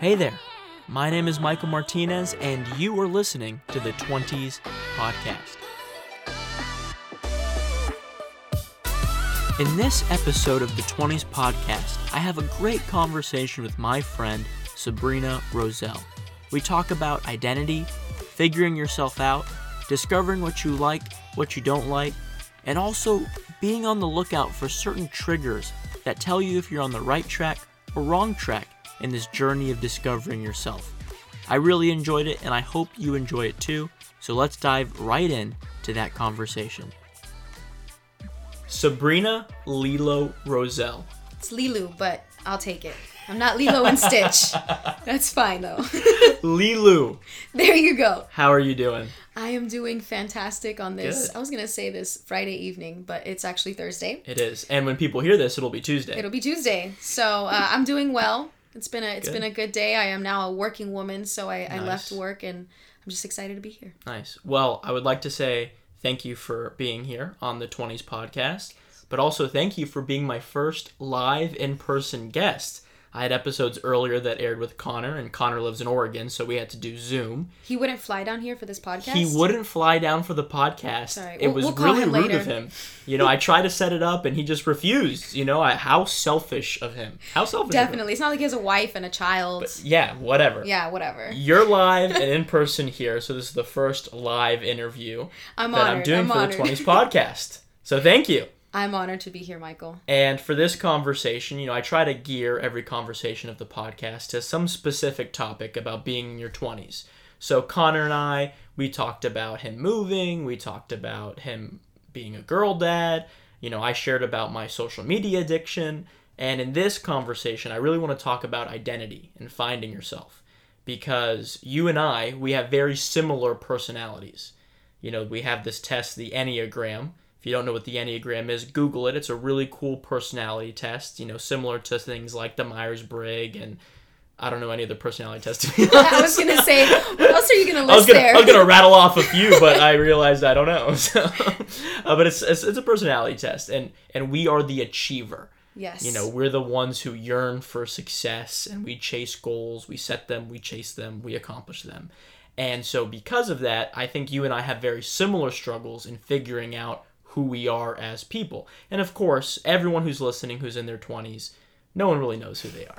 Hey there, my name is Michael Martinez, and you are listening to the 20s Podcast. In this episode of the 20s Podcast, I have a great conversation with my friend Sabrina Rosell. We talk about identity, figuring yourself out, discovering what you like, what you don't like, and also being on the lookout for certain triggers that tell you if you're on the right track or wrong track in this journey of discovering yourself. I really enjoyed it and I hope you enjoy it too. So let's dive right in to that conversation. Sabrina Lilo Rosell. It's Lilu, but I'll take it. I'm not Lilo and Stitch. That's fine though. Lilu, there you go. how are you doing? I am doing fantastic on this. Good. I was gonna say this Friday evening, but it's actually Thursday. It is. And when people hear this, it'll be Tuesday. It'll be Tuesday, so uh, I'm doing well. It's been a it's Good. been a good day. I am now a working woman, so I, I left work and I'm just excited to be here. Nice. Well, I would like to say thank you for being here on the 20s podcast, but also thank you for being my first live in person guest. I had episodes earlier that aired with Connor, and Connor lives in Oregon, so we had to do Zoom. He wouldn't fly down here for this podcast. He wouldn't fly down for the podcast. Sorry. It We'll- was we'll really rude of him. You know, I tried to set it up, and he just refused. You know, I, how selfish of him. How selfish. Definitely. It's not like he has a wife and a child. Yeah, whatever. yeah, whatever. You're live and in person here, so this is the first live interview I'm that I'm doing I'm for honored. the 20s podcast. So thank you. I'm honored to be here, Michael. And for this conversation, you know, I try to gear every conversation of the podcast to some specific topic about being in your 20s. So Connor and I, we talked about him moving, we talked about him being a girl dad, you know, I shared about my social media addiction, and in this conversation, I really want to talk about identity and finding yourself because you and I, we have very similar personalities. You know, we have this test, the Enneagram. If you don't know what the Enneagram is, Google it. It's a really cool personality test, you know, similar to things like the Myers Briggs and I don't know any other personality test to be honest. I was gonna say, what else are you gonna list I was gonna, there? I was gonna rattle off a few, but I realized I don't know. So, uh, but it's, it's it's a personality test, and and we are the achiever. yes. You know, we're the ones who yearn for success and we chase goals, we set them, we chase them, we accomplish them. And so, because of that, I think you and I have very similar struggles in figuring out who we are as people. And of course, everyone who's listening who's in their 20s, no one really knows who they are.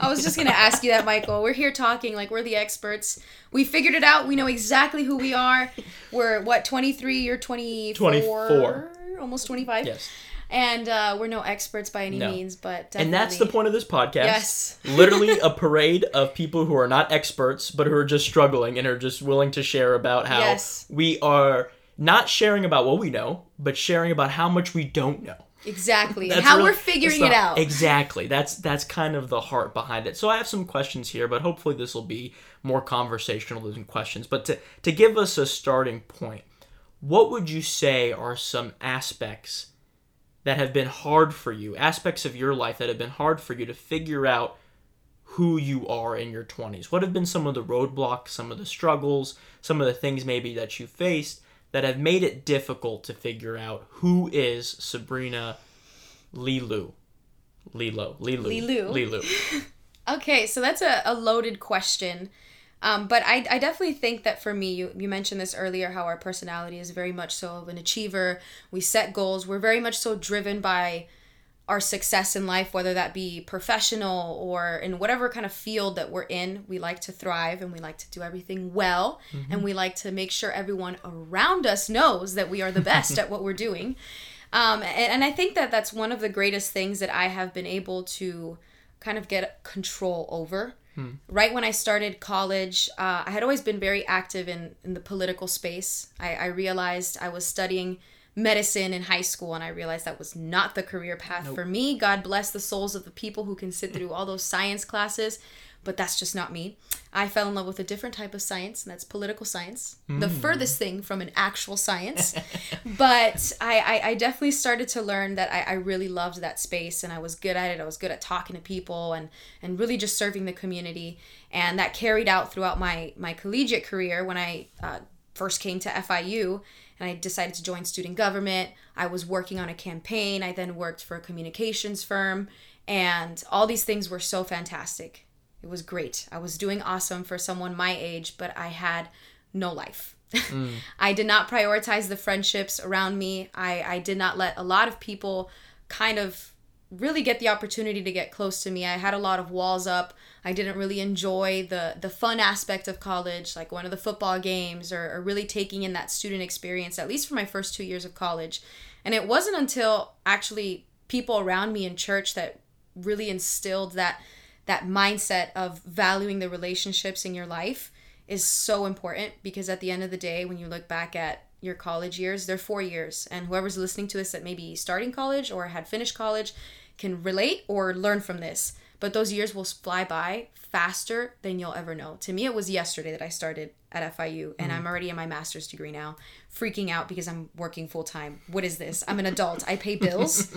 I was just gonna ask you that, Michael. We're here talking like we're the experts. We figured it out. We know exactly who we are. We're what 23 or 24? 24. Almost 25. yes. And uh, we're no experts by any No. means, but And that's the point of this podcast. Yes. Literally a parade of people who are not experts, but who are just struggling and are just willing to share about how Yes. we are not sharing about what we know, but sharing about how much we don't know. Exactly. And how really- we're figuring it out. Exactly. That's that's kind of the heart behind it. So I have some questions here, but hopefully this will be more conversational than questions. But to to give us a starting point, what would you say are some aspects that have been hard for you, aspects of your life that have been hard for you to figure out who you are in your 20s? What have been some of the roadblocks, some of the struggles, some of the things maybe that you faced that have made it difficult to figure out who is Sabrina Lilu? Lilo. Lilu. Lilu. Lilu. Okay, so that's a, a loaded question. Um, but I, I definitely think that for me, you, you mentioned this earlier, how our personality is very much so of an achiever. We set goals. We're very much so driven by our success in life, whether that be professional or in whatever kind of field that we're in. We like to thrive and we like to do everything well. And we like to make sure everyone around us knows that we are the best at what we're doing. Um, and, and I think that that's one of the greatest things that I have been able to kind of get control over. Right when I started college, uh, I had always been very active in, in the political space. I, I realized I was studying medicine in high school and I realized that was not the career path for me. God bless the souls of the people who can sit through all those science classes, but that's just not me. I fell in love with a different type of science, and that's political science, the furthest thing from an actual science. but I, I, I definitely started to learn that I, I really loved that space and I was good at it. I was good at talking to people and, and really just serving the community. And that carried out throughout my, my collegiate career when I uh, first came to FIU and I decided to join student government. I was working on a campaign. I then worked for a communications firm, and all these things were so fantastic. It was great. I was doing awesome for someone my age, but I had no life. Mm. I did not prioritize the friendships around me. I, I did not let a lot of people kind of really get the opportunity to get close to me. I had a lot of walls up. I didn't really enjoy the the fun aspect of college, like one of the football games or, or really taking in that student experience, at least for my first two years of college. And it wasn't until actually people around me in church that really instilled that that mindset of valuing the relationships in your life is so important because at the end of the day when you look back at your college years they're four years and whoever's listening to this that maybe starting college or had finished college can relate or learn from this but those years will fly by faster than you'll ever know. To me, it was yesterday that I started at FIU, and mm. I'm already in my master's degree now, freaking out because I'm working full time. What is this? I'm an adult. I pay bills.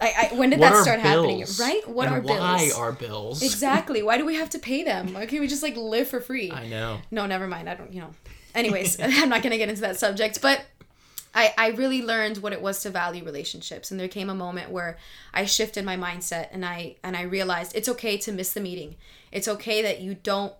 I, I, when did what that start happening? Right? What and are bills? Why are bills? Exactly. Why do we have to pay them? Why can't we just like live for free? I know. No, never mind. I don't. You know. Anyways, I'm not gonna get into that subject, but I, I really learned what it was to value relationships and there came a moment where I shifted my mindset and I and I realized it's okay to miss the meeting. It's okay that you don't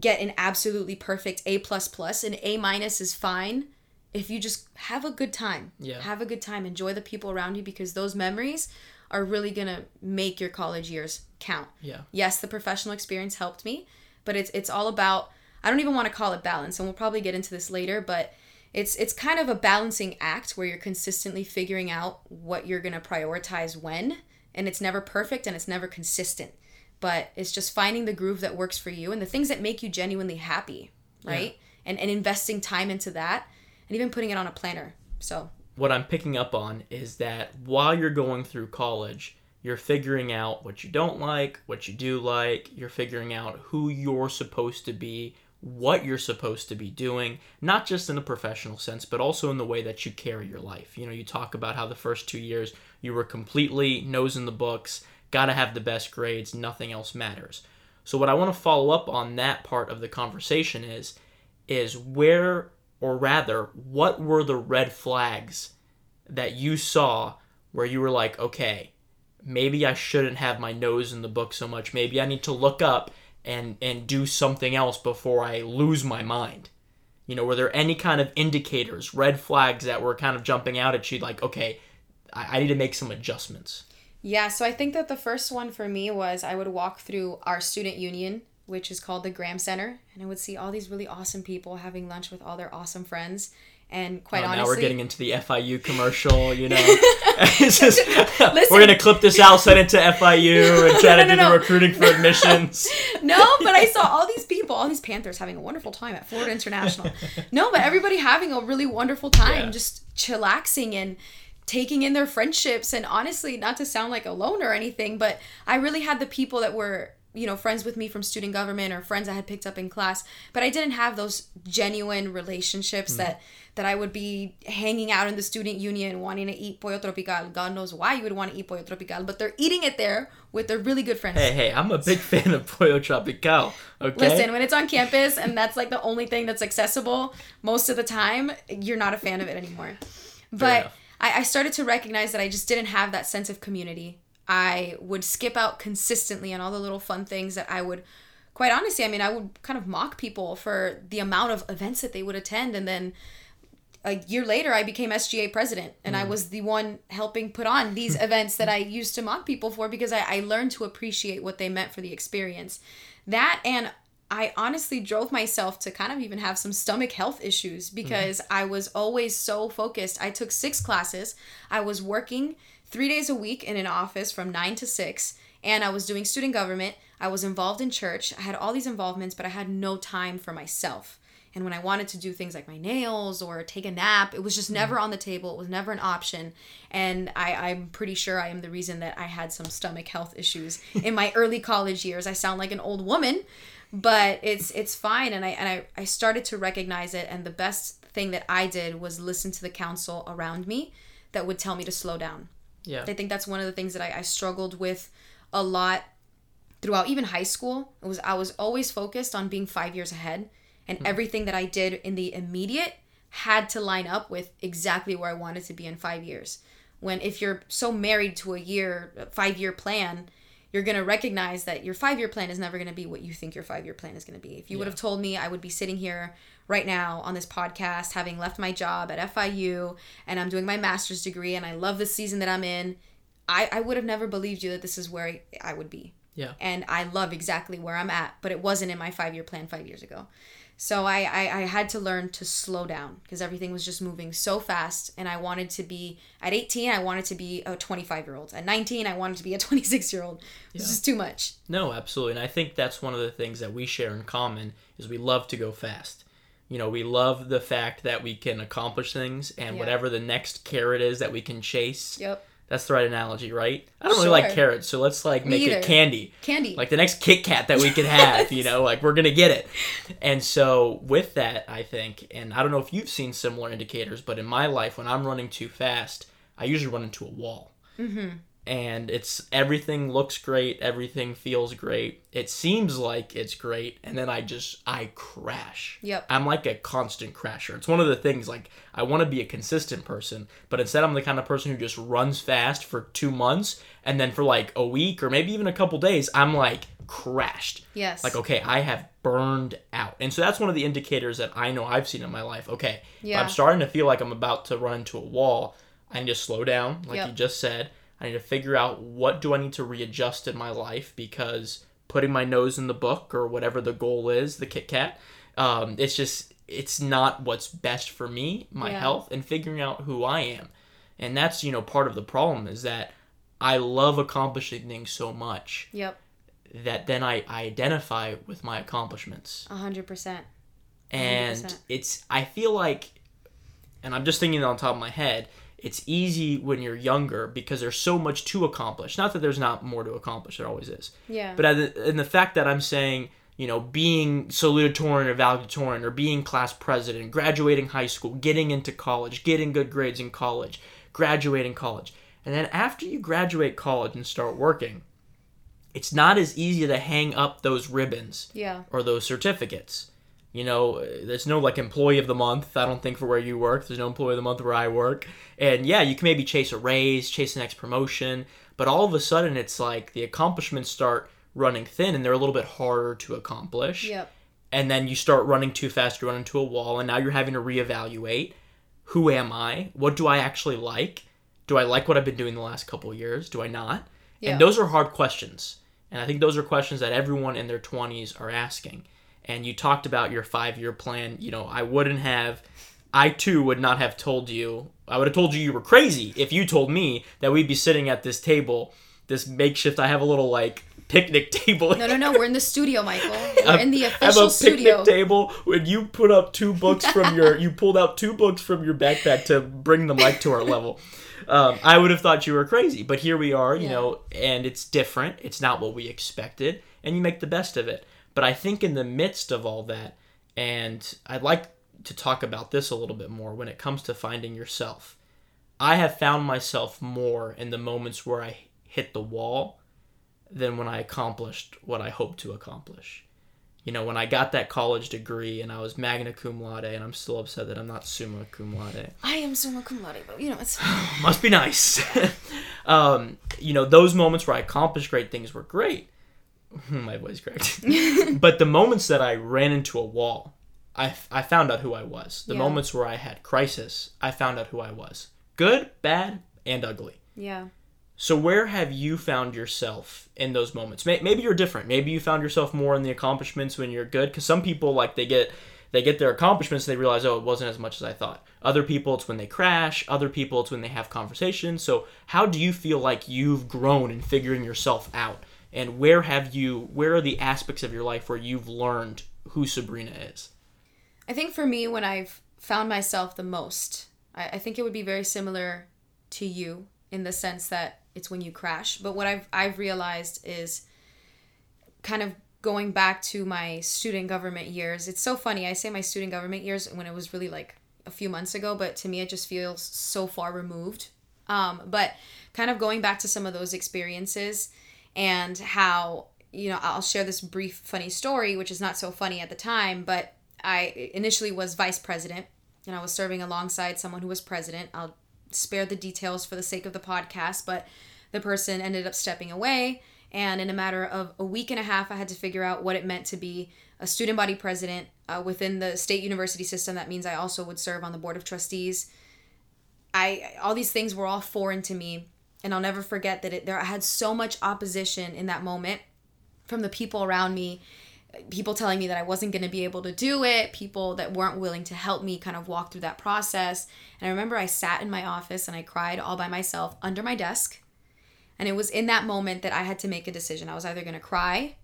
get an absolutely perfect A plus plus. An A minus is fine if you just have a good time. Yeah. Have a good time. Enjoy the people around you because those memories are really gonna make your college years count. Yeah. Yes, the professional experience helped me, but it's it's all about I don't even want to call it balance, and we'll probably get into this later, but it's it's kind of a balancing act where you're consistently figuring out what you're going to prioritize when and it's never perfect and it's never consistent but it's just finding the groove that works for you and the things that make you genuinely happy right yeah. and and investing time into that and even putting it on a planner so what i'm picking up on is that while you're going through college you're figuring out what you don't like what you do like you're figuring out who you're supposed to be what you're supposed to be doing, not just in a professional sense, but also in the way that you carry your life. You know, you talk about how the first two years you were completely nose in the books, got to have the best grades, nothing else matters. So what I want to follow up on that part of the conversation is is where or rather what were the red flags that you saw where you were like, okay, maybe I shouldn't have my nose in the book so much. Maybe I need to look up and and do something else before I lose my mind? You know, were there any kind of indicators, red flags that were kind of jumping out at you like, okay, I, I need to make some adjustments? Yeah, so I think that the first one for me was I would walk through our student union, which is called the Graham Center, and I would see all these really awesome people having lunch with all their awesome friends. And oh, quite oh, honestly, now we're getting into the FIU commercial. You know, just, we're gonna clip this out, send it to FIU, and try no, to no, do no. the recruiting for admissions. no, but I saw all these people, all these Panthers, having a wonderful time at Florida International. no, but everybody having a really wonderful time, yeah. just chillaxing and taking in their friendships. And honestly, not to sound like a loner or anything, but I really had the people that were you know friends with me from student government or friends I had picked up in class but I didn't have those genuine relationships mm. that that I would be hanging out in the student union wanting to eat pollo tropical. God knows why you would want to eat pollo tropical but they're eating it there with their really good friends. Hey hey I'm a big fan of pollo tropical okay? Listen when it's on campus and that's like the only thing that's accessible most of the time you're not a fan of it anymore. But I, I started to recognize that I just didn't have that sense of community I would skip out consistently on all the little fun things that I would quite honestly, I mean, I would kind of mock people for the amount of events that they would attend and then a year later I became SGA president and mm. I was the one helping put on these events that I used to mock people for because I, I learned to appreciate what they meant for the experience. That and I honestly drove myself to kind of even have some stomach health issues because mm. I was always so focused. I took six classes. I was working three days a week in an office from nine to six, and I was doing student government. I was involved in church. I had all these involvements, but I had no time for myself. And when I wanted to do things like my nails or take a nap, it was just never mm. on the table. It was never an option. And I, I'm pretty sure I am the reason that I had some stomach health issues in my early college years. I sound like an old woman, but it's it's fine. And I and I, I started to recognize it. And the best thing that I did was listen to the counsel around me that would tell me to slow down yeah. I think that's one of the things that I, I struggled with a lot throughout even high school. It was I was always focused on being five years ahead and mm-hmm. everything that I did in the immediate had to line up with exactly where I wanted to be in five years. When if you're so married to a year, five year plan, you're going to recognize that your five year plan is never going to be what you think your five year plan is going to be. If you would have told me I would be sitting here right now on this podcast, having left my job at FIU and I'm doing my master's degree and I love the season that I'm in, I, I would have never believed you that this is where I, I would be. Yeah. And I love exactly where I'm at, but it wasn't in my five year plan five years ago. So I, I, I had to learn to slow down because everything was just moving so fast. And I wanted to be, at 18, I wanted to be a 25 year old. At 19, I wanted to be a 26 year old. This Yeah. is too much. No, absolutely. And I think that's one of the things that we share in common is we love to go fast. You know, we love the fact that we can accomplish things and Yeah. whatever the next carrot is that we can chase. Yep. That's the right analogy, right? I don't really like Sure. carrots, so let's like Me make either. it candy. Candy. Like the next Kit Kat that we could have, you know, like we're gonna get it. And so with that, I think, and I don't know if you've seen similar indicators, but in my life, when I'm running too fast, I usually run into a wall. mm-hmm. And it's everything looks great everything feels great it seems like it's great and then i just i crash Yep. i'm like a constant crasher it's one of the things like i want to be a consistent person but instead i'm the kind of person who just runs fast for two months and then for like a week or maybe even a couple days i'm like crashed Yes. like okay i have burned out and so that's one of the indicators that i know i've seen in my life okay Yeah. i'm starting to feel like i'm about to run into a wall i need to slow down like Yep. you just said i need to figure out what do i need to readjust in my life because putting my nose in the book or whatever the goal is the kit kat um, it's just it's not what's best for me my Yeah. health and figuring out who i am and that's you know part of the problem is that i love accomplishing things so much Yep. that then I, I identify with my accomplishments. A hundred percent. And it's I feel like and I'm just thinking on top of my head, it's easy when you're younger because there's so much to accomplish. Not that there's not more to accomplish, there always is. Yeah. But in the fact that I'm saying, you know, being salutatorian or valedictorian or being class president, graduating high school, getting into college, getting good grades in college, graduating college. And then after you graduate college and start working, it's not as easy to hang up those ribbons yeah. or those certificates. You know, there's no like employee of the month. I don't think for where you work. There's no employee of the month where I work. And yeah, you can maybe chase a raise, chase the next promotion, but all of a sudden it's like the accomplishments start running thin and they're a little bit harder to accomplish. Yep. And then you start running too fast, you run into a wall, and now you're having to reevaluate who am I? What do I actually like? Do I like what I've been doing the last couple of years? Do I not? Yeah. And those are hard questions. And I think those are questions that everyone in their 20s are asking. And you talked about your five year plan. You know, I wouldn't have, I too would not have told you, I would have told you you were crazy if you told me that we'd be sitting at this table, this makeshift, I have a little like picnic table. No, no, no. We're in the studio, Michael. We're in the official I have a picnic studio. table when you put up two books from your you pulled out two books from your backpack to bring the mic to our level. Um, I would have thought you were crazy, but here we are, you Yeah. know, and it's different. It's not what we expected, and you make the best of it. But I think in the midst of all that, and I'd like to talk about this a little bit more when it comes to finding yourself. I have found myself more in the moments where I hit the wall than when I accomplished what I hoped to accomplish. You know, when I got that college degree and I was magna cum laude, and I'm still upset that I'm not summa cum laude. I am summa cum laude, but you know it's. Must be nice. um, you know, those moments where I accomplished great things were great. Hmm, my voice cracked. but the moments that I ran into a wall, I, I found out who I was. The Yeah. moments where I had crisis, I found out who I was. Good, bad, and ugly. Yeah. So where have you found yourself in those moments? Maybe you're different. Maybe you found yourself more in the accomplishments when you're good. Because some people like they get they get their accomplishments and they realize oh it wasn't as much as I thought. Other people it's when they crash. Other people it's when they have conversations. So how do you feel like you've grown in figuring yourself out? And where have you? Where are the aspects of your life where you've learned who Sabrina is? I think for me, when I've found myself the most, I, I think it would be very similar to you in the sense that it's when you crash. But what I've I've realized is kind of going back to my student government years. It's so funny. I say my student government years when it was really like a few months ago, but to me it just feels so far removed. Um, but kind of going back to some of those experiences and how you know I'll share this brief funny story, which is not so funny at the time, but I initially was vice president and I was serving alongside someone who was president. I'll spare the details for the sake of the podcast, but the person ended up stepping away And in a matter of a week and a half, I had to figure out what it meant to be a student body president uh, within the state university system. That means I also would serve on the board of trustees. I all these things were all foreign to me, and I'll never forget that it, there I had so much opposition in that moment from the people around me people telling me that I wasn't going to be able to do it, people that weren't willing to help me kind of walk through that process. And I remember I sat in my office and I cried all by myself under my desk. And it was in that moment that I had to make a decision. I was either going to cry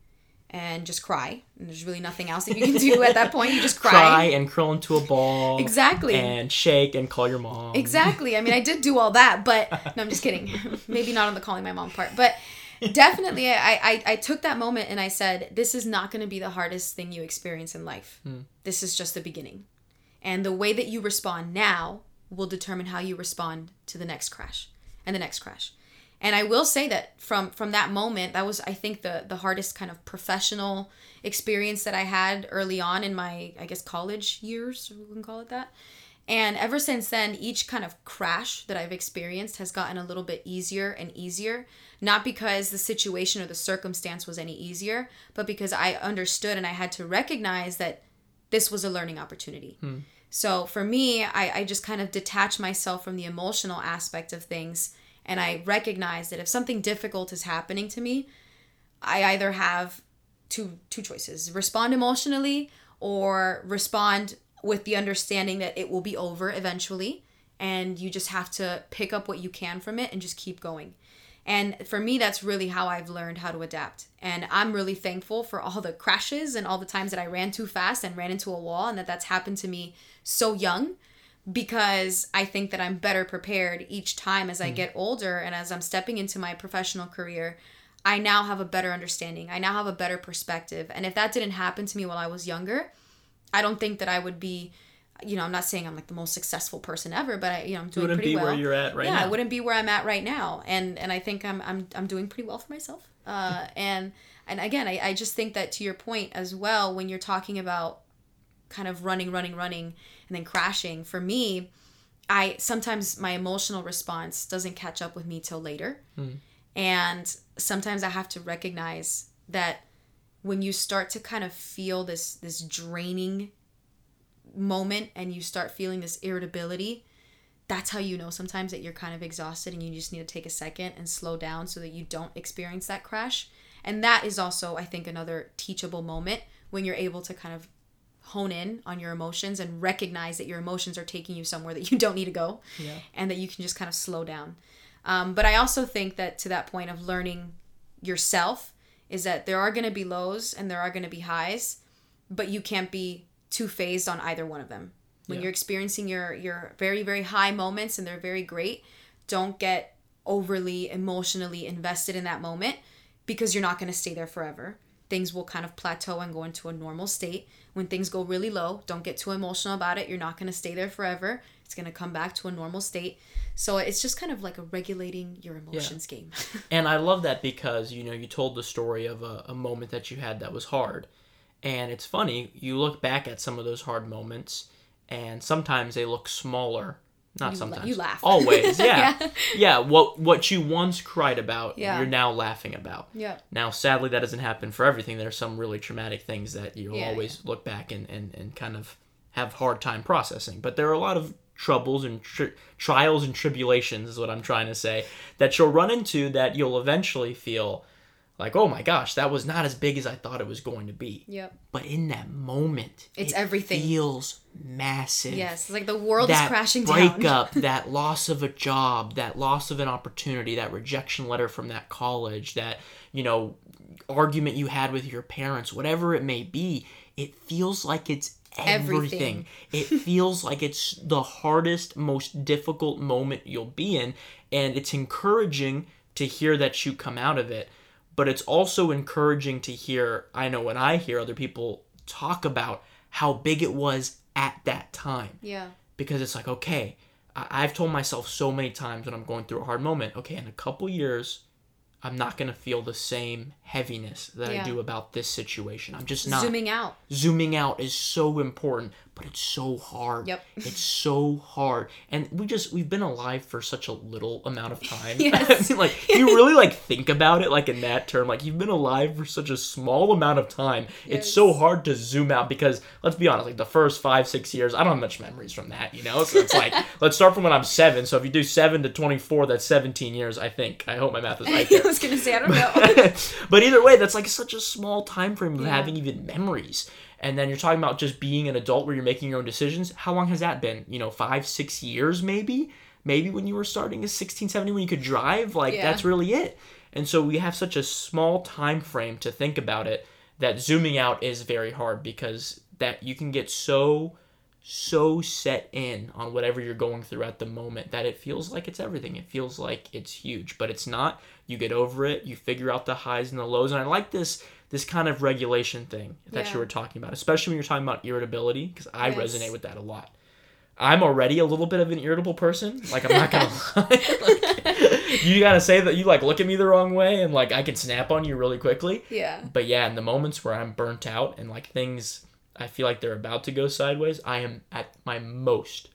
and just cry. And there's really nothing else that you can do at that point. You just cry. Cry and curl into a ball. Exactly. And shake and call your mom. Exactly. I mean, I did do all that, but no, I'm just kidding. Maybe not on the calling my mom part. But definitely I, I i took that moment and i said this is not going to be the hardest thing you experience in life Hmm. this is just the beginning and the way that you respond now will determine how you respond to the next crash and the next crash and i will say that from from that moment that was i think the the hardest kind of professional experience that i had early on in my i guess college years we can call it that and ever since then, each kind of crash that I've experienced has gotten a little bit easier and easier. Not because the situation or the circumstance was any easier, but because I understood and I had to recognize that this was a learning opportunity. Hmm. So for me, I, I just kind of detach myself from the emotional aspect of things. And I recognize that if something difficult is happening to me, I either have two two choices respond emotionally or respond with the understanding that it will be over eventually and you just have to pick up what you can from it and just keep going. And for me that's really how i've learned how to adapt. And i'm really thankful for all the crashes and all the times that i ran too fast and ran into a wall and that that's happened to me so young because I think that I'm better prepared each time as I get older and as I'm stepping into my professional career. I now have a better understanding. I now have a better perspective. And if that didn't happen to me while I was younger, I don't think that I would be, you know, I'm not saying I'm like the most successful person ever, but I, you know, I'm doing wouldn't pretty be well. where you're at right yeah, now. I wouldn't be where I'm at right now. And and I think I'm I'm I'm doing pretty well for myself. Uh, and and again, I, I just think that to your point as well, when you're talking about kind of running, running, running, and then crashing, for me, I sometimes my emotional response doesn't catch up with me till later. Hmm. And sometimes I have to recognize that when you start to kind of feel this this draining moment and you start feeling this irritability, that's how you know sometimes that you're kind of exhausted and you just need to take a second and slow down so that you don't experience that crash. And that is also, I think, another teachable moment when you're able to kind of hone in on your emotions and recognize that your emotions are taking you somewhere that you don't need to go Yeah. and that you can just kind of slow down. Um, but I also think that to that point of learning yourself is that there are going to be lows and there are going to be highs, but you can't be too phased on either one of them. When Yeah. you're experiencing your your very very high moments and they're very great, don't get overly emotionally invested in that moment because you're not going to stay there forever. Things will kind of plateau and go into a normal state. When things go really low, don't get too emotional about it. You're not going to stay there forever. It's going to come back to a normal state. So it's just kind of like a regulating your emotions game. And I love that because you know you told the story of a, a moment that you had that was hard, and it's funny you look back at some of those hard moments, and sometimes they look smaller. Not You la- sometimes. you laugh. Always, yeah. Yeah. yeah. What what you once cried about, Yeah. you're now laughing about. yeah. Now, sadly, that doesn't happen for everything. There's some really traumatic things that you'll Yeah, always look back and, and, and kind of have hard time processing. But there are a lot of troubles and tri- trials and tribulations, is what I'm trying to say, that you'll run into that you'll eventually feel like, oh my gosh, that was not as big as I thought it was going to be. Yep. But in that moment, It's it everything. feels massive Yes. It's like the world that is crashing down. That breakup, that loss of a job, that loss of an opportunity, that rejection letter from that college, that you know argument you had with your parents, whatever it may be, it feels like it's everything. Everything. it feels like it's the hardest, most difficult moment you'll be in, and it's encouraging to hear that you come out of it. But it's also encouraging to hear, I know when I hear other people talk about how big it was at that time yeah. because it's like okay I- i've told myself so many times when i'm going through a hard moment okay in a couple years I'm not going to feel the same heaviness that Yeah. I do about this situation. I'm just not. Zooming out. Zooming out is so important, but it's so hard. Yep. It's so hard. And we just we've been alive for such a little amount of time. Yes. I mean, like you really like think about it like in that term. Like you've been alive for such a small amount of time. It's so hard to zoom out because let's be honest, like the first five, six years, I don't have much memories from that, you know? So it's like let's start from when I'm seven. So if you do seven to twenty four, that's seventeen years, I think. I hope my math is right there. Was gonna say I don't know. but either way, that's like such a small time frame of Yeah. having even memories. And then you're talking about just being an adult where you're making your own decisions. How long has that been? You know, five, six years maybe? Maybe when you were starting at 16, 17 when you could drive. Like, Yeah. that's really it. And so we have such a small time frame to think about it that zooming out is very hard because that you can get so so set in on whatever you're going through at the moment that it feels like it's everything. It feels like it's huge, but it's not. You get over it, you figure out the highs and the lows. And I like this this kind of regulation thing that Yeah. you were talking about, especially when you're talking about irritability because I Yes. resonate with that a lot. I'm already a little bit of an irritable person. Like I'm not gonna lie. Like, you gotta say that you like look at me the wrong way and like I can snap on you really quickly. yeah. But yeah, in the moments where I'm burnt out and like things I feel like they're about to go sideways, I am at my most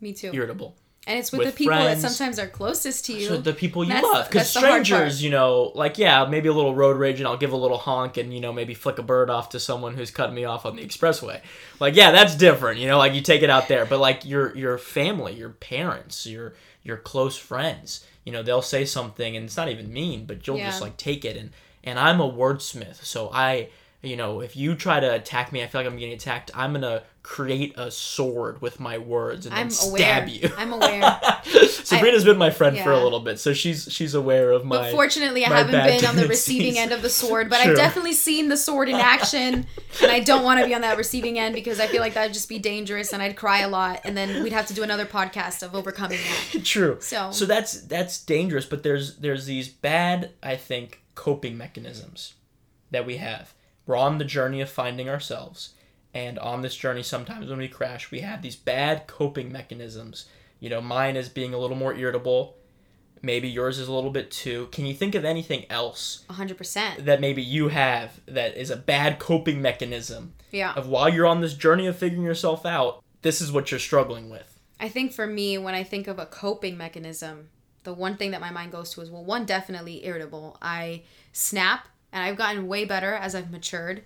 Me too. irritable. and it's with, with the people friends. that sometimes are closest to you. So the people you love, because that's the hard strangers, you know, like yeah, maybe a little road rage, and I'll give a little honk, and you know, maybe flick a bird off to someone who's cutting me off on the expressway. Like yeah, that's different, you know, like you take it out there. But like your your family, your parents, your your close friends, you know, they'll say something, and it's not even mean, but you'll just like take it. And and I'm a wordsmith, so I. You know, if you try to attack me, I feel like I'm getting attacked. I'm gonna create a sword with my words and I'm then aware. stab you. I'm aware. Sabrina's been my friend for a little bit, so she's she's aware of my. But fortunately, I my haven't been on the receiving end of the sword. But. I've definitely seen the sword in action, and I don't want to be on that receiving end because I feel like that'd just be dangerous, and I'd cry a lot, and then we'd have to do another podcast of overcoming that. True. So- so that's that's dangerous, but there's there's these bad, I think, coping mechanisms that we have. We're on the journey of finding ourselves, and on this journey, sometimes when we crash, we have these bad coping mechanisms. You know, mine is being a little more irritable. Maybe yours is a little bit too. Can you think of anything else 100%. that maybe you have that is a bad coping mechanism Yeah. of while you're on this journey of figuring yourself out, this is what you're struggling with. I think for me, when I think of a coping mechanism, the one thing that my mind goes to is well, one, definitely irritable. I snap, and I've gotten way better as I've matured.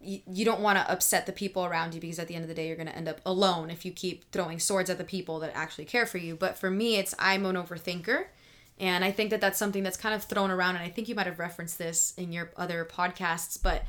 You, you don't want to upset the people around you because at the end of the day, you're going to end up alone if you keep throwing swords at the people that actually care for you. But for me, it's I'm an overthinker. And I think that that's something that's kind of thrown around. And I think you might have referenced this in your other podcasts, but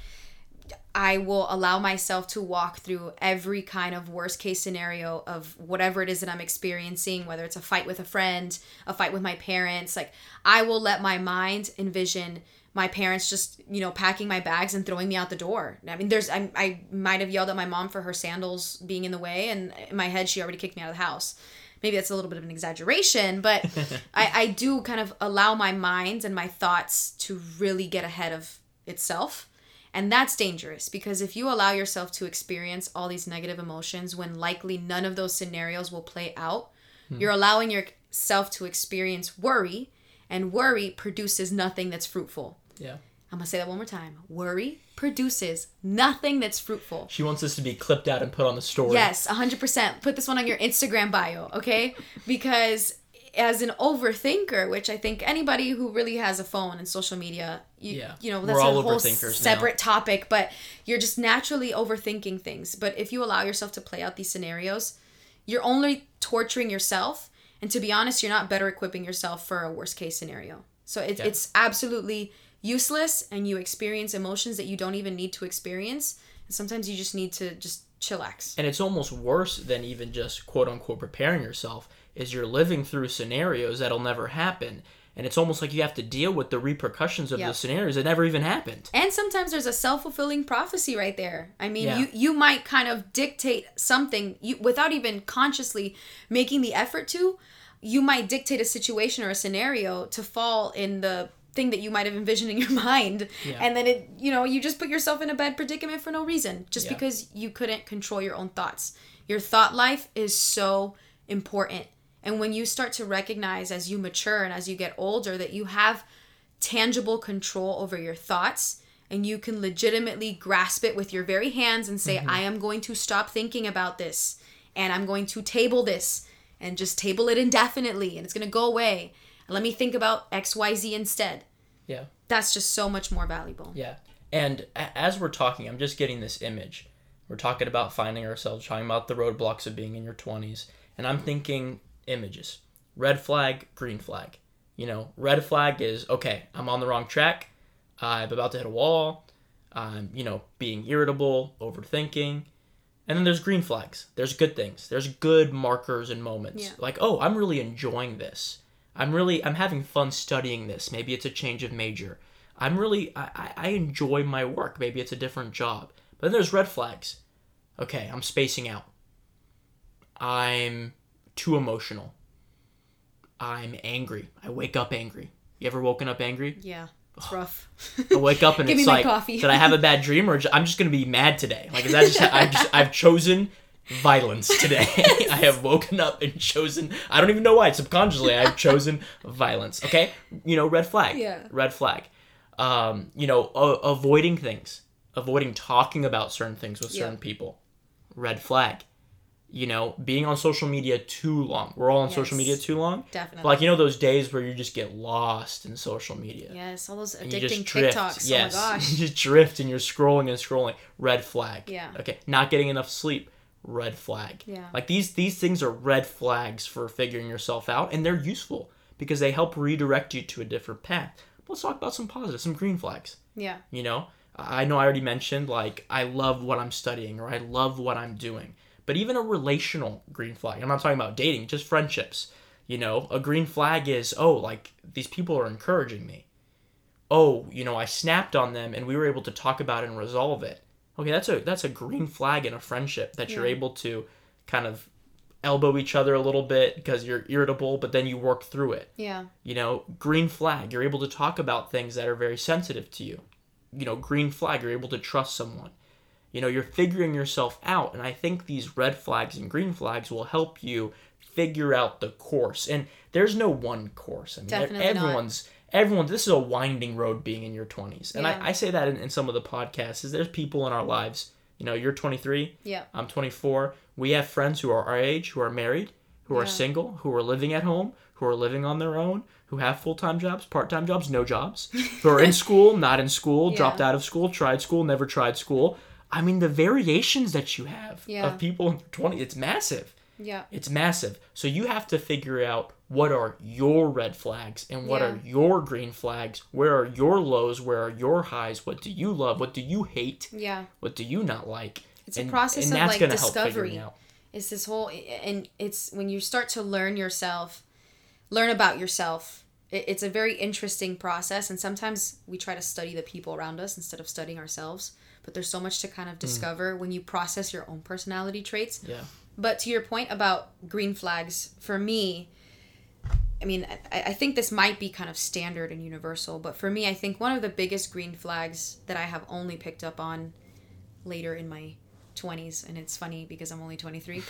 I will allow myself to walk through every kind of worst case scenario of whatever it is that I'm experiencing, whether it's a fight with a friend, a fight with my parents. Like, I will let my mind envision my parents just, you know, packing my bags and throwing me out the door. I mean, there's, I, I might have yelled at my mom for her sandals being in the way, and in my head, she already kicked me out of the house. Maybe that's a little bit of an exaggeration, but I, I do kind of allow my mind and my thoughts to really get ahead of itself. And that's dangerous because if you allow yourself to experience all these negative emotions when likely none of those scenarios will play out, hmm. you're allowing yourself to experience worry, and worry produces nothing that's fruitful. Yeah. I'm gonna say that one more time. Worry produces nothing that's fruitful. She wants this to be clipped out and put on the story. Yes, 100%. Put this one on your Instagram bio, okay? Because as an overthinker, which I think anybody who really has a phone and social media, you, Yeah. you know, We're that's all a whole overthinkers now. separate topic, but you're just naturally overthinking things. But if you allow yourself to play out these scenarios, you're only torturing yourself. And to be honest, you're not better equipping yourself for a worst case scenario. So it, Yeah. it's absolutely useless, and you experience emotions that you don't even need to experience. And sometimes you just need to just chillax. And it's almost worse than even just quote unquote preparing yourself is you're living through scenarios that'll never happen. And it's almost like you have to deal with the repercussions of Yep. those scenarios that never even happened. And sometimes there's a self-fulfilling prophecy right there. I mean, Yeah. you you might kind of dictate something you without even consciously making the effort to. You might dictate a situation or a scenario to fall in the thing that you might have envisioned in your mind. Yeah. And then it, you know, you just put yourself in a bad predicament for no reason just Yeah. because you couldn't control your own thoughts. Your thought life is so important. And when you start to recognize as you mature and as you get older that you have tangible control over your thoughts and you can legitimately grasp it with your very hands and say, mm-hmm. I am going to stop thinking about this and I'm going to table this and just table it indefinitely and it's going to go away. Let me think about XYZ instead. Yeah. That's just so much more valuable. Yeah. And as we're talking, I'm just getting this image. We're talking about finding ourselves, talking about the roadblocks of being in your 20s. And I'm thinking images red flag, green flag. You know, red flag is okay, I'm on the wrong track. I'm about to hit a wall. I'm, you know, being irritable, overthinking. And then there's green flags. There's good things. There's good markers and moments. Yeah. Like, oh, I'm really enjoying this. I'm really I'm having fun studying this. Maybe it's a change of major. I'm really I, I- I enjoy my work. Maybe it's a different job. But then there's red flags. Okay, I'm spacing out. I'm too emotional. I'm angry. I wake up angry. You ever woken up angry? Yeah. It's rough. I wake up and Give it's like, did I have a bad dream or I'm just gonna be mad today? Like, is that just I've just I've chosen violence today. I have woken up and chosen. I don't even know why. Subconsciously, I've chosen violence. Okay, you know, red flag. Yeah. Red flag. Um, you know, a- avoiding things, avoiding talking about certain things with Yeah. certain people. Red flag. You know, being on social media too long. We're all on social media too long. Definitely. Like you know those days where you just get lost in social media yes, all those addicting. TikToks. Yes, Oh my gosh. you just drift and you're scrolling and scrolling. Red flag. Yeah. Okay. Not getting enough sleep. Red flag. Yeah. Like these these things are red flags for figuring yourself out, and they're useful because they help redirect you to a different path. Let's talk about some positives, some green flags. Yeah. You know, I I know I already mentioned like I love what I'm studying or I love what I'm doing, but even a relational green flag. I'm not talking about dating, just friendships. You know, a green flag is oh like these people are encouraging me. Oh, you know, I snapped on them and we were able to talk about it and resolve it. Okay, that's a that's a green flag in a friendship that you're Yeah. able to kind of elbow each other a little bit because you're irritable, but then you work through it Yeah. you know green flag you're able to talk about things that are very sensitive to you you know green flag you're able to trust someone you know you're figuring yourself out and i think these red flags and green flags will help you figure out the course and there's no one course i mean Definitely not. Everyone this is a winding road being in your 20s and Yeah. I, I say that in, in some of the podcasts is there's people in our lives you know you're 23 Yeah. I'm 24. We have friends who are our age, who are married, who are single, who are living at home, who are living on their own, who have full time jobs, part time jobs, no jobs, who are in school, not in school, Yeah. dropped out of school, tried school, never tried school. I mean, the variations that you have Yeah. of people in 20, it's massive. Yeah. It's massive. So you have to figure out what are your red flags and what Yeah. are your green flags. Where are your lows? Where are your highs? What do you love? What do you hate? Yeah. What do you not like? It's a process of, like, discovery. It's this whole, and it's when you start to learn yourself, learn about yourself. It, it's a very interesting process, and sometimes we try to study the people around us instead of studying ourselves. But there's so much to kind of mm. discover when you process your own personality traits. Yeah. But to your point about green flags, for me, I mean, I, I think this might be kind of standard and universal, but for me, I think one of the biggest green flags that I have only picked up on later in my 20s, and it's funny because I'm only 23,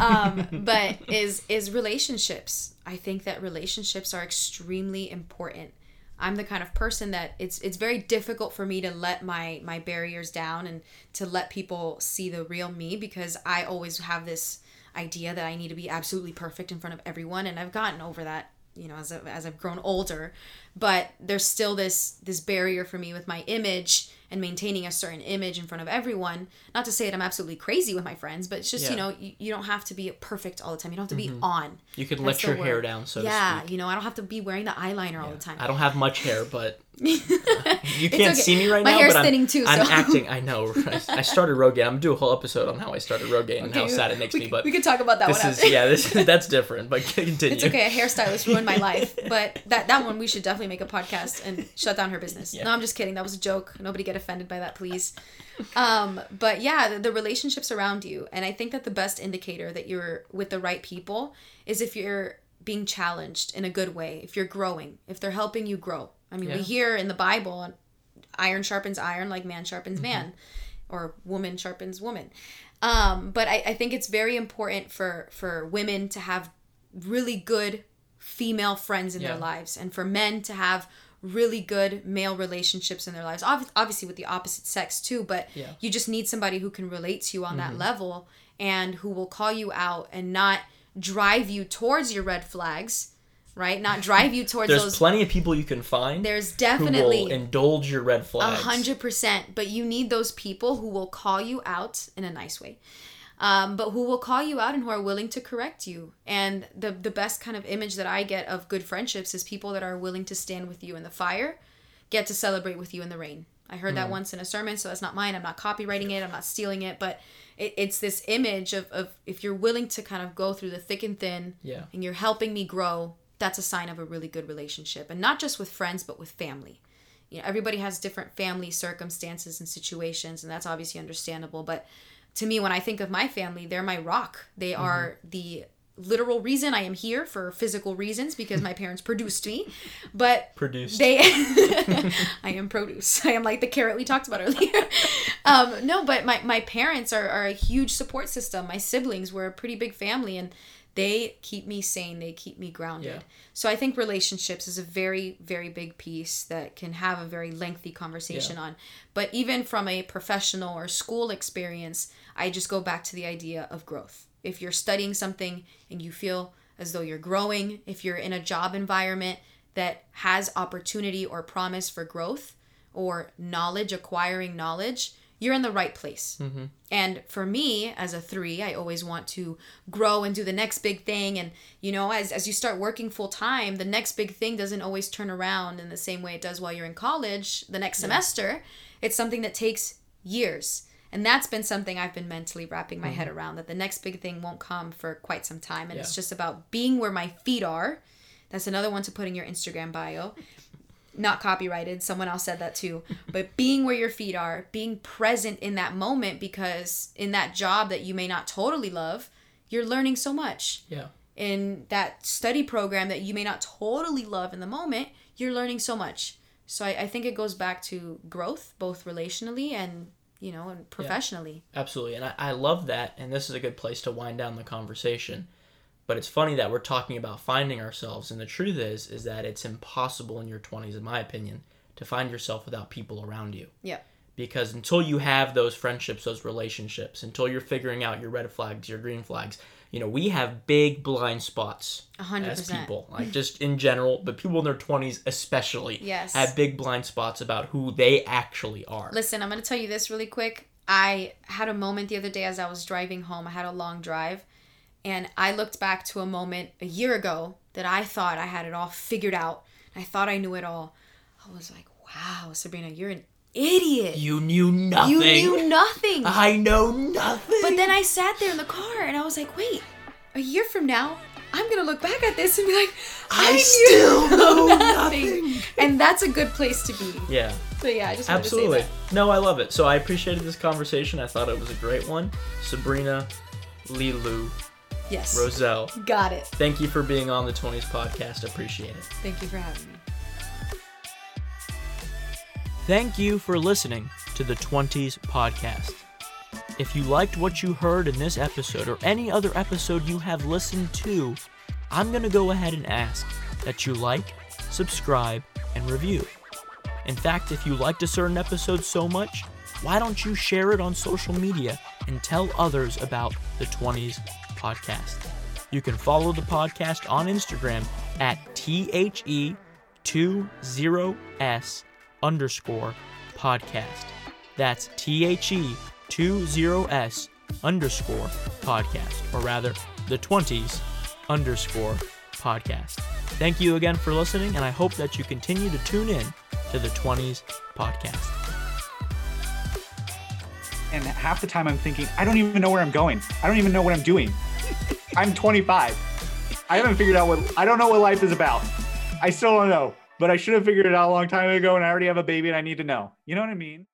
um, but is is relationships. I think that relationships are extremely important. I'm the kind of person that it's it's very difficult for me to let my my barriers down and to let people see the real me because I always have this idea that I need to be absolutely perfect in front of everyone and I've gotten over that you know as, I, as I've grown older but there's still this this barrier for me with my image and maintaining a certain image in front of everyone not to say that I'm absolutely crazy with my friends but it's just you know you, you don't have to be perfect all the time you don't have to be mm-hmm. on You can That's let your hair down, so yeah to speak. you know I don't have to be wearing the eyeliner all the time I don't have much hair, but you can't okay. see me right My now. hair's but I'm, thinning too, I'm acting. I know. Right? I started Rogaine. I'm gonna do a whole episode on how I started Rogaine and how sad it makes we, me. But we could talk about that this one is yeah, this that's different. But continue. It's okay. A hairstylist ruined my life, but that that one we should definitely make a podcast and shut down her business. Yeah. No, I'm just kidding. That was a joke. Nobody get offended by that, please. Um, but yeah, the, the relationships around you, and I think that the best indicator that you're with the right people is if you're being challenged in a good way, if you're growing, if they're helping you grow. I mean, Yeah. we hear in the Bible, iron sharpens iron like man sharpens Mm-hmm. man, or woman sharpens woman. Um, but I, I think it's very important for for women to have really good female friends in Yeah. their lives and for men to have really good male relationships in their lives. Ob- obviously with the opposite sex too, but Yeah. you just need somebody who can relate to you on that mm-hmm. level and who will call you out and not drive you towards your red flags, right? Not drive you towards those There's those plenty of people you can find there's who definitely will indulge your red a flags. hundred percent. But you need those people who will call you out in a nice way. Um, but who will call you out and who are willing to correct you. And the the best kind of image that I get of good friendships is people that are willing to stand with you in the fire, get to celebrate with you in the rain. I heard Hmm. that once in a sermon, so that's not mine. I'm not copywriting it. I'm not stealing it. But it, it's this image of, of if you're willing to kind of go through the thick and thin, Yeah. and you're helping me grow, that's a sign of a really good relationship. And not just with friends, but with family you know everybody has different family circumstances and situations and that's obviously understandable but to me when i think of my family they're my rock. They Mm-hmm. are the literal reason i am here for physical reasons because my parents produced me. But Produced. they i am produce. I am like the carrot we talked about earlier. Um, no but my, my parents are, are a huge support system. My siblings were a pretty big family and they keep me sane they keep me grounded Yeah. so i think relationships is a very very big piece that can have a very lengthy conversation Yeah. on but even from a professional or school experience i just go back to the idea of growth if you're studying something and you feel as though you're growing if you're in a job environment that has opportunity or promise for growth or knowledge acquiring knowledge you're in the right place. Mm-hmm. And for me as a three i always want to grow and do the next big thing. And you know as, as you start working full time the next big thing doesn't always turn around in the same way it does while you're in college the next semester. It's something that takes years. And that's been something i've been mentally wrapping my head mm-hmm. around that the next big thing won't come for quite some time. And it's just about being where my feet are. That's another one to put in your instagram bio not copyrighted someone else said that too but being where your feet are being present in that moment because in that job that you may not totally love you're learning so much Yeah. in that study program that you may not totally love in the moment you're learning so much so i, I think it goes back to growth both relationally and you know and professionally Absolutely. And I, I love that. And this is a good place to wind down the conversation. But it's funny that we're talking about finding ourselves. And the truth is, is that it's impossible in your 20s, in my opinion, to find yourself without people around you. yeah Because until you have those friendships, those relationships, until you're figuring out your red flags, your green flags, you know, we have big blind spots A hundred as people, like just in general, but people in their 20s especially Yes. have big blind spots about who they actually are. Listen, I'm going to tell you this really quick. I had a moment the other day as I was driving home. I had a long drive, and I looked back to a moment a year ago that I thought I had it all figured out. I thought I knew it all. I was like, wow, Sabrina, you're an idiot. You knew nothing. You knew nothing. I know nothing. But then I sat there in the car and I was like, wait, a year from now, I'm gonna look back at this and be like, I, I still know nothing. And that's a good place to be. yeah, So yeah, I just wanted absolutely. to say that. No, I love it. So I appreciated this conversation. I thought it was a great one. Sabrina, Lilu, Yes. Rosell, Got it. thank you for being on the 20s podcast. Appreciate it. Thank you for having me. Thank you for listening to the 20s podcast. If you liked what you heard in this episode or any other episode you have listened to, I'm going to go ahead and ask that you like, subscribe, and review. In fact, if you liked a certain episode so much, why don't you share it on social media and tell others about the 20s podcast? You can follow the podcast on Instagram at E THE20S underscore podcast. That's THE20S underscore podcast, or rather, the 20s underscore podcast. Thank you again for listening, and I hope that you continue to tune in to the 20s podcast. and half the time I'm thinking, I don't even know where I'm going. I don't even know what I'm doing. I'm 25. I haven't figured out what I don't know what life is about. I still don't know, but I should have figured it out a long time ago and I already have a baby and I need to know. You know what I mean?